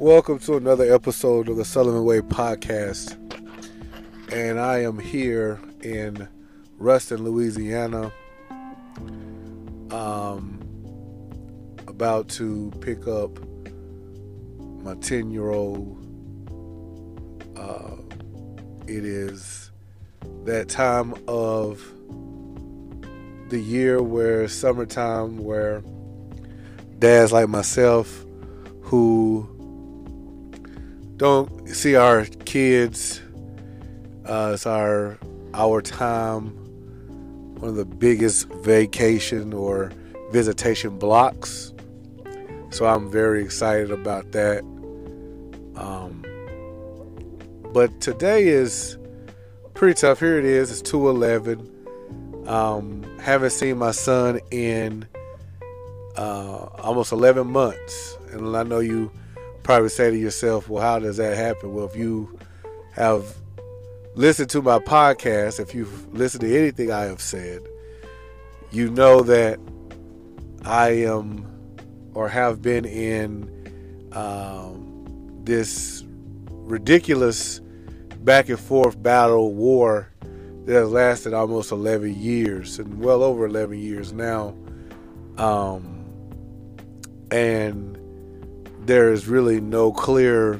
Welcome to another episode of the Sullivan Way podcast. And I am here in Ruston, Louisiana. Um, about to pick up my 10 year old. Uh, it is that time of the year where summertime, where dads like myself who don't see our kids uh, it's our our time one of the biggest vacation or visitation blocks. So i'm very excited about that. Um, but today is pretty tough. Here it is. It's 211 um, haven't seen my son in uh, almost 11 months. And i know you probably say to yourself, well, how does that happen? Well, if you have listened to my podcast, if you've listened to anything I have said, you know that I am or have been in um, this ridiculous back and forth battle war that has lasted almost 11 years and well over 11 years now. Um, and there is really no clear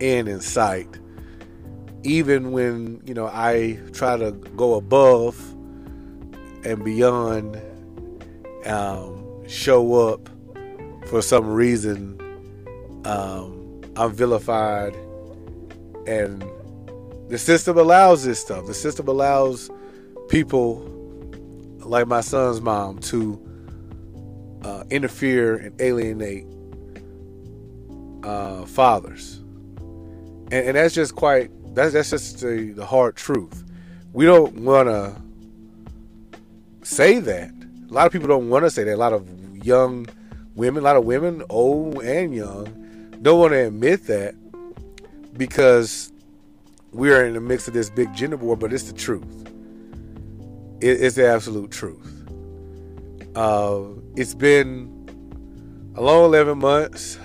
end in sight. Even when, you know, I try to go above and beyond, um, show up for some reason, um, I'm vilified. And the system allows this stuff. The system allows people like my son's mom to uh, interfere and alienate uh, fathers, and, and, that's just quite that's that's just the, the hard truth. We don't want to say that. A lot of people don't want to say that. A lot of young women, a lot of women, old and young, don't want to admit that because we're in the mix of this big gender war. But it's the truth. It, it's the absolute truth. Uh, it's been a long 11 months.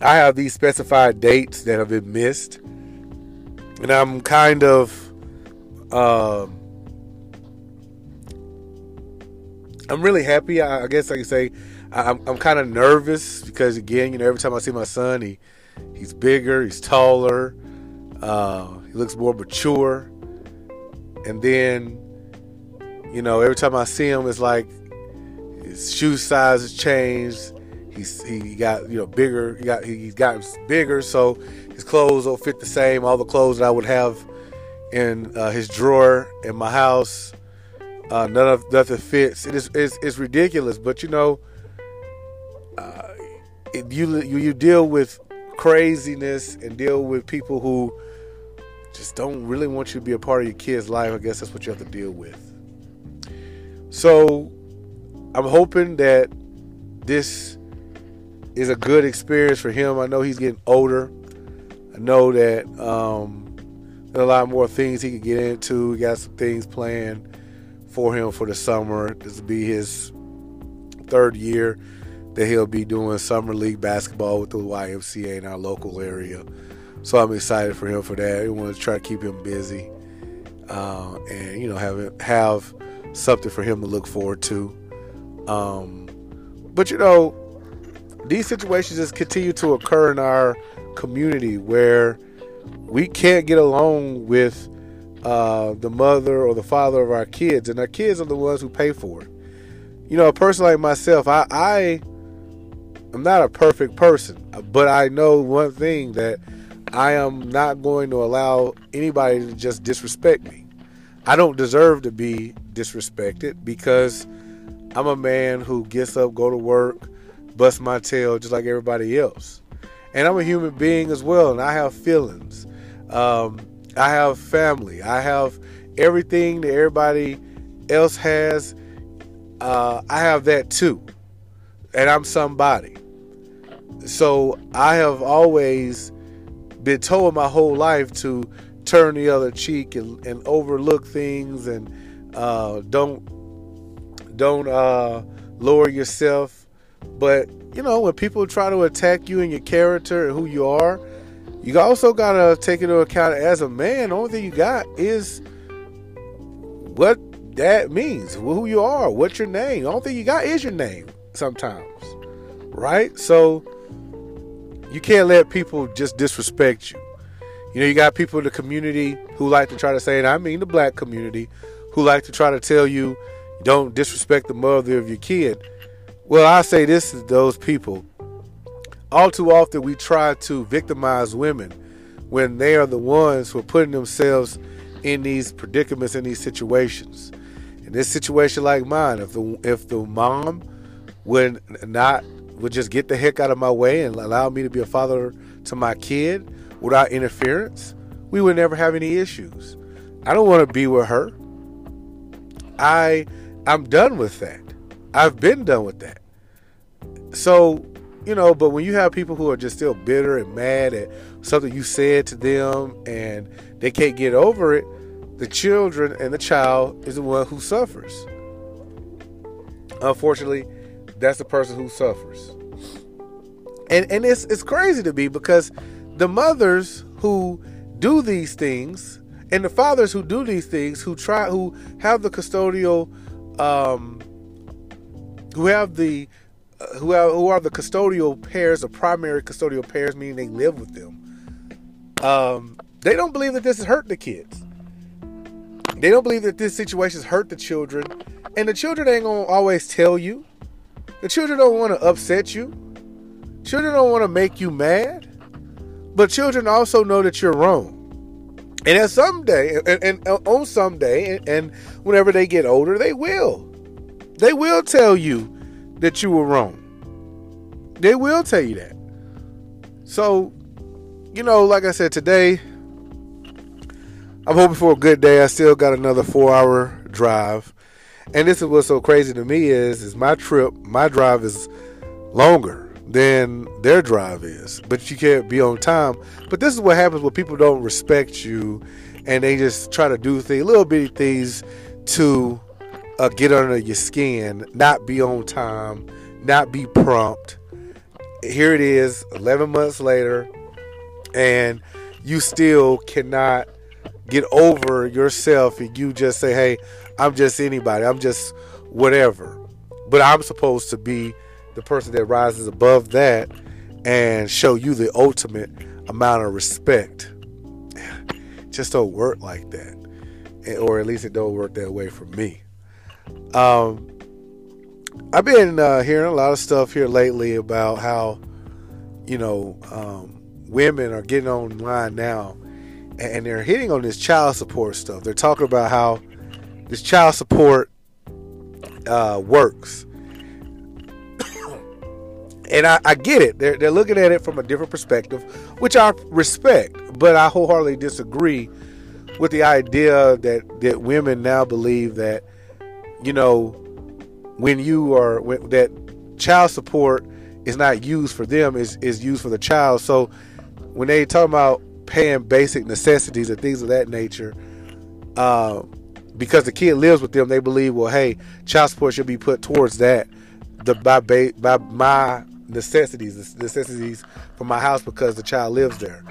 I have these specified dates that have been missed, and I'm kind of, um, I'm really happy. I, I guess I can say I'm, I'm kind of nervous because again, you know, every time I see my son, he he's bigger, he's taller, uh, he looks more mature, and then, you know, every time I see him, it's like his shoe size has changed He's he got you know bigger. He got he's got bigger, so his clothes don't fit the same. All the clothes that I would have in uh, his drawer in my house, uh, none of nothing fits. It is it's, it's ridiculous, but you know, uh, it, you you deal with craziness and deal with people who just don't really want you to be a part of your kid's life. I guess that's what you have to deal with. So I'm hoping that this is a good experience for him. I know he's getting older. I know that um, there's a lot more things he could get into. We got some things planned for him for the summer. This will be his third year that he'll be doing summer league basketball with the YMCA in our local area. So I'm excited for him for that. We want to try to keep him busy uh, and you know have have something for him to look forward to. Um, but you know, these situations just continue to occur in our community where we can't get along with uh, the mother or the father of our kids, and our kids are the ones who pay for it. You know, a person like myself, I, I am not a perfect person, but I know one thing that I am not going to allow anybody to just disrespect me. I don't deserve to be disrespected because I'm a man who gets up, go to work, bust my tail just like everybody else. And I'm a human being as well, and I have feelings. Um, I have family. I have everything that everybody else has. Uh, I have that too. And I'm somebody. So I have always been told my whole life to turn the other cheek and, and overlook things and uh, don't don't uh, lower yourself But you know, when people try to attack you and your character and who you are, you also gotta take into account as a man. The only thing you got is what that means, who you are, what's your name. The only thing you got is your name. Sometimes, right? So you can't let people just disrespect you. You know, you got people in the community who like to try to say, and I mean the black community, who like to try to tell you, don't disrespect the mother of your kid. Well, I say this to those people. All too often, we try to victimize women when they are the ones who are putting themselves in these predicaments, in these situations. In this situation like mine, if the if the mom would not would just get the heck out of my way and allow me to be a father to my kid without interference, we would never have any issues. I don't want to be with her. I I'm done with that. I've been done with that. So, you know, but when you have people who are just still bitter and mad at something you said to them and they can't get over it, the children and the child is the one who suffers. Unfortunately, that's the person who suffers. And and it's it's crazy to me because the mothers who do these things and the fathers who do these things who try who have the custodial um who have the who are, who are the custodial pairs the primary custodial pairs meaning they live with them um they don't believe that this has hurt the kids they don't believe that this situation has hurt the children and the children ain't gonna always tell you the children don't want to upset you. Children don't want to make you mad. But children also know that you're wrong. And at some day, and, and on some day, and, and whenever they get older, they will. They will tell you that you were wrong. They will tell you that. So, you know, like I said, today, I'm hoping for a good day. I still got another four hour drive. And this is what's so crazy to me is is my trip, my drive is longer than their drive is, but you can't be on time. But this is what happens when people don't respect you, and they just try to do things, little bitty things, to uh, get under your skin, not be on time, not be prompt. Here it is, 11 months later, and you still cannot get over yourself and you just say, hey, I'm just anybody. I'm just whatever. But I'm supposed to be the person that rises above that and show you the ultimate amount of respect. just don't work like that. Or at least it don't work that way for me. Um, I've been uh, hearing a lot of stuff here lately about how, you know, um, women are getting online now and they're hitting on this child support stuff. They're talking about how this child support uh, works. and I, I, get it. They're, they're looking at it from a different perspective, which I respect, but I wholeheartedly disagree with the idea that, that women now believe that, you know, when you are, when, that child support is not used for them, is, is used for the child. So when they talk about paying basic necessities and things of that nature, uh, because the kid lives with them, they believe, well, hey, child support should be put towards that, the by ba- by my necessities, necessities for my house because the child lives there.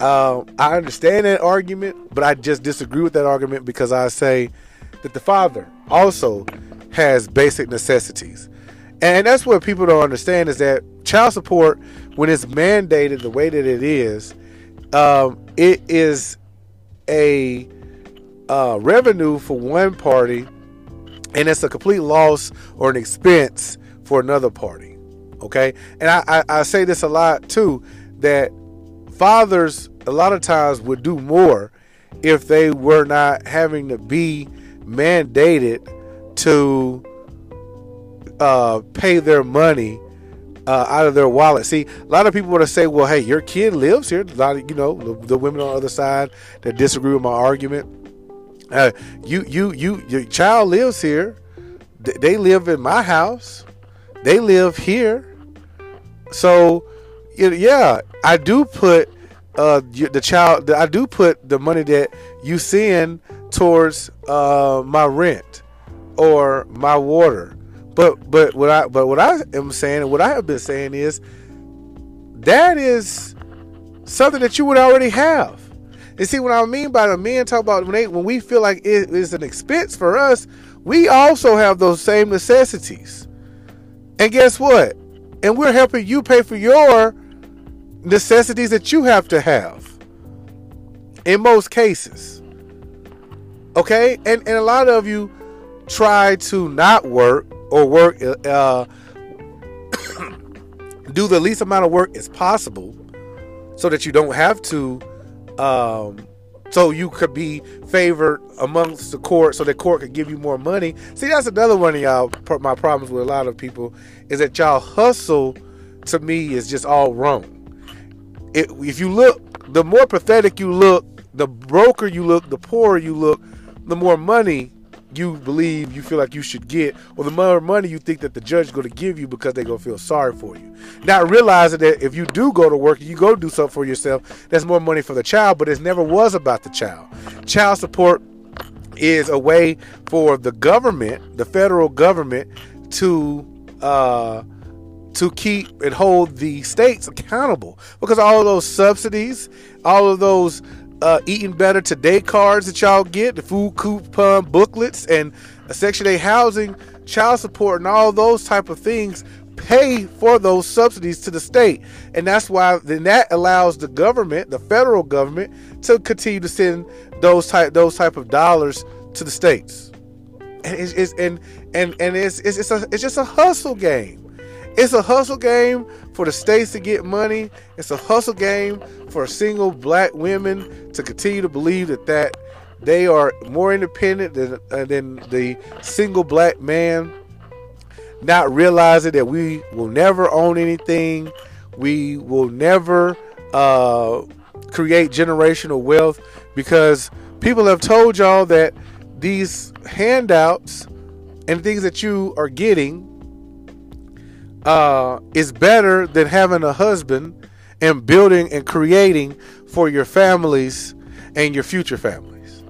Um, I understand that argument, but I just disagree with that argument because I say that the father also has basic necessities. And that's what people don't understand is that child support, when it's mandated the way that it is, um, it is a uh, revenue for one party, and it's a complete loss or an expense for another party. Okay, and I, I, I say this a lot too that fathers a lot of times would do more if they were not having to be mandated to uh, pay their money uh, out of their wallet. See, a lot of people want to say, "Well, hey, your kid lives here." A lot of you know the, the women on the other side that disagree with my argument. Uh, you, you, you, your child lives here. They live in my house. They live here. So, yeah, I do put uh, the child. I do put the money that you send towards uh, my rent or my water But but what I but what I am saying and what I have been saying is that is something that you would already have. And see what I mean by the men talk about when they when we feel like it is an expense for us, we also have those same necessities. And guess what? And we're helping you pay for your necessities that you have to have. In most cases. Okay? And and a lot of you try to not work or work uh, do the least amount of work as possible so that you don't have to um, so you could be favored amongst the court so the court could give you more money see that's another one of y'all my problems with a lot of people is that y'all hustle to me is just all wrong it, if you look the more pathetic you look the broker you look the poorer you look the more money you believe you feel like you should get, or the more money you think that the judge is going to give you because they're going to feel sorry for you. Not realizing that if you do go to work, you go do something for yourself, that's more money for the child, but it never was about the child. Child support is a way for the government, the federal government, to uh, to keep and hold the states accountable because all of those subsidies, all of those uh, eating better today cards that y'all get, the food coupon booklets, and a Section 8 housing, child support, and all those type of things pay for those subsidies to the state, and that's why then that allows the government, the federal government, to continue to send those type those type of dollars to the states, and it's, it's and and and it's it's it's, a, it's just a hustle game. It's a hustle game for the states to get money. It's a hustle game for single black women to continue to believe that that they are more independent than uh, than the single black man. Not realizing that we will never own anything, we will never uh, create generational wealth because people have told y'all that these handouts and things that you are getting uh, is better than having a husband and building and creating for your families and your future families.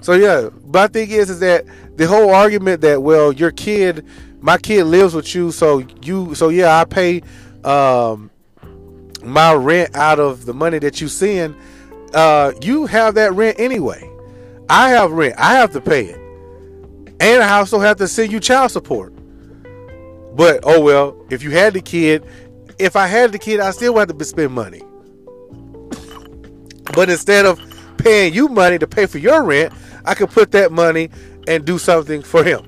So yeah, my thing is is that the whole argument that well your kid, my kid lives with you, so you so yeah I pay um, my rent out of the money that you send. Uh, you have that rent anyway. I have rent. I have to pay it, and I also have to send you child support. But oh well, if you had the kid, if I had the kid, I still would have to spend money. But instead of paying you money to pay for your rent, I could put that money and do something for him.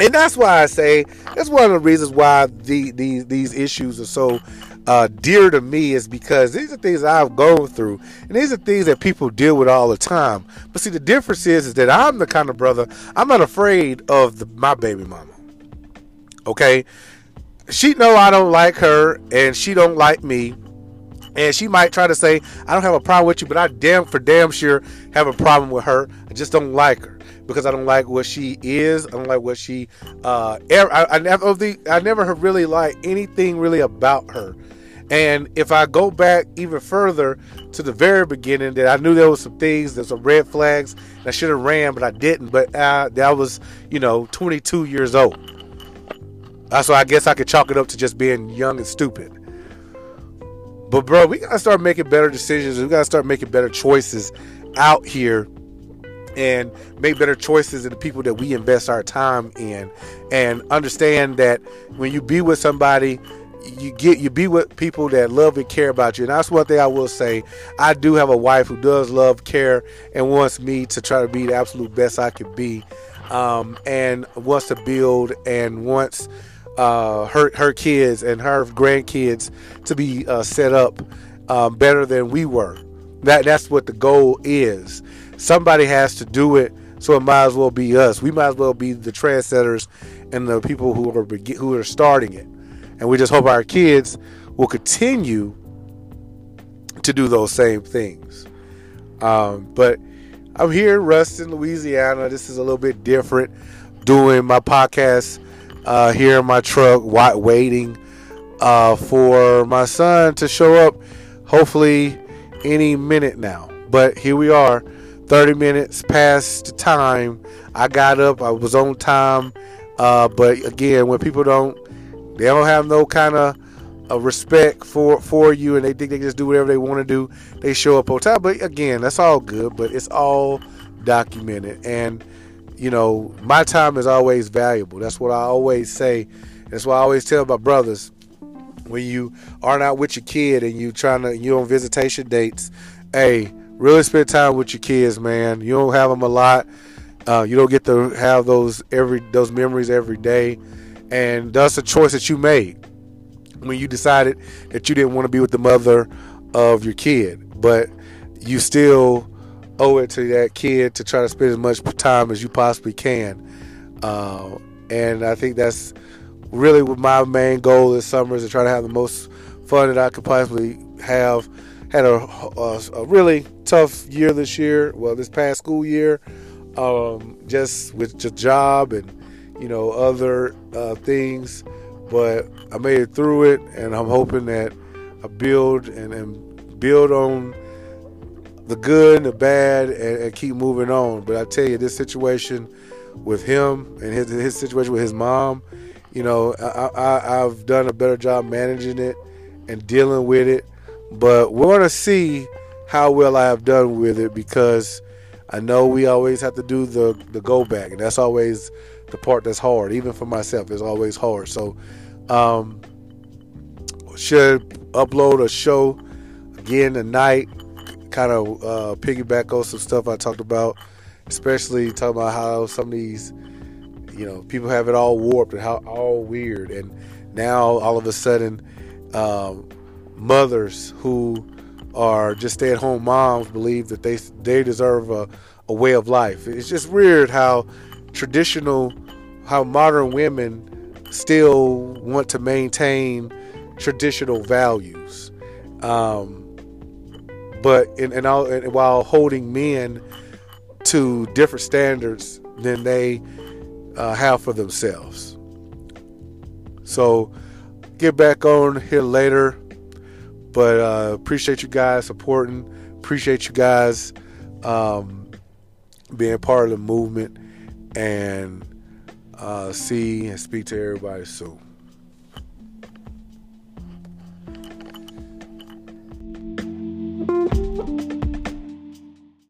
And that's why I say that's one of the reasons why the, these these issues are so uh, dear to me is because these are things I've gone through, and these are things that people deal with all the time. But see, the difference is, is that I'm the kind of brother I'm not afraid of the, my baby mama. Okay, she know I don't like her, and she don't like me, and she might try to say I don't have a problem with you, but I damn for damn sure have a problem with her. I just don't like her because I don't like what she is. I don't like what she. Uh, ever, I, I never, I never have really liked anything really about her. And if I go back even further to the very beginning, that I knew there was some things, there's some red flags. I should have ran, but I didn't. But uh, that was, you know, 22 years old. So I guess I could chalk it up to just being young and stupid. But bro, we gotta start making better decisions. We gotta start making better choices out here and make better choices in the people that we invest our time in and understand that when you be with somebody you get you be with people that love and care about you and that's one thing i will say i do have a wife who does love care and wants me to try to be the absolute best i can be um, and wants to build and wants uh, her her kids and her grandkids to be uh, set up um, better than we were. That that's what the goal is. Somebody has to do it, so it might as well be us. We might as well be the trendsetters and the people who are who are starting it. And we just hope our kids will continue to do those same things. Um, but I'm here in Ruston, Louisiana. This is a little bit different doing my podcast uh, here in my truck, waiting uh, for my son to show up. Hopefully, any minute now. But here we are, 30 minutes past the time. I got up. I was on time. Uh, but again, when people don't, they don't have no kind of uh, respect for for you, and they think they just do whatever they want to do. They show up on time. But again, that's all good. But it's all documented, and you know, my time is always valuable. That's what I always say. That's why I always tell my brothers when you aren't out with your kid and you trying to you on visitation dates, hey, really spend time with your kids, man. You don't have them a lot. Uh, you don't get to have those every those memories every day, and that's a choice that you made when you decided that you didn't want to be with the mother of your kid, but you still owe it to that kid to try to spend as much time as you possibly can. Uh, and I think that's really what my main goal this summer is to try to have the most fun that I could possibly have. Had a, a, a really tough year this year. Well, this past school year, um, just with the job and you know other uh, things. But I made it through it, and I'm hoping that I build and, and build on the good and the bad and, and, keep moving on. But I tell you, this situation with him and his, his situation with his mom, you know, I, have done a better job managing it and dealing with it. But we're going to see how well I have done with it because I know we always have to do the, the go back. And that's always the part that's hard. Even for myself, it's always hard. So, um, should upload a show again tonight kind of uh, piggyback on some stuff I talked about, especially talking about how some of these, you know, people have it all warped and how all weird, and now all of a sudden, um, mothers who are just stay-at-home moms believe that they they deserve a, a way of life. It's just weird how traditional, how modern women still want to maintain traditional values. Um, but and, all, while holding men to different standards than they uh, have for themselves. So get back on here later, but uh, appreciate you guys supporting. Appreciate you guys um, being part of the movement, and uh, see and speak to everybody soon.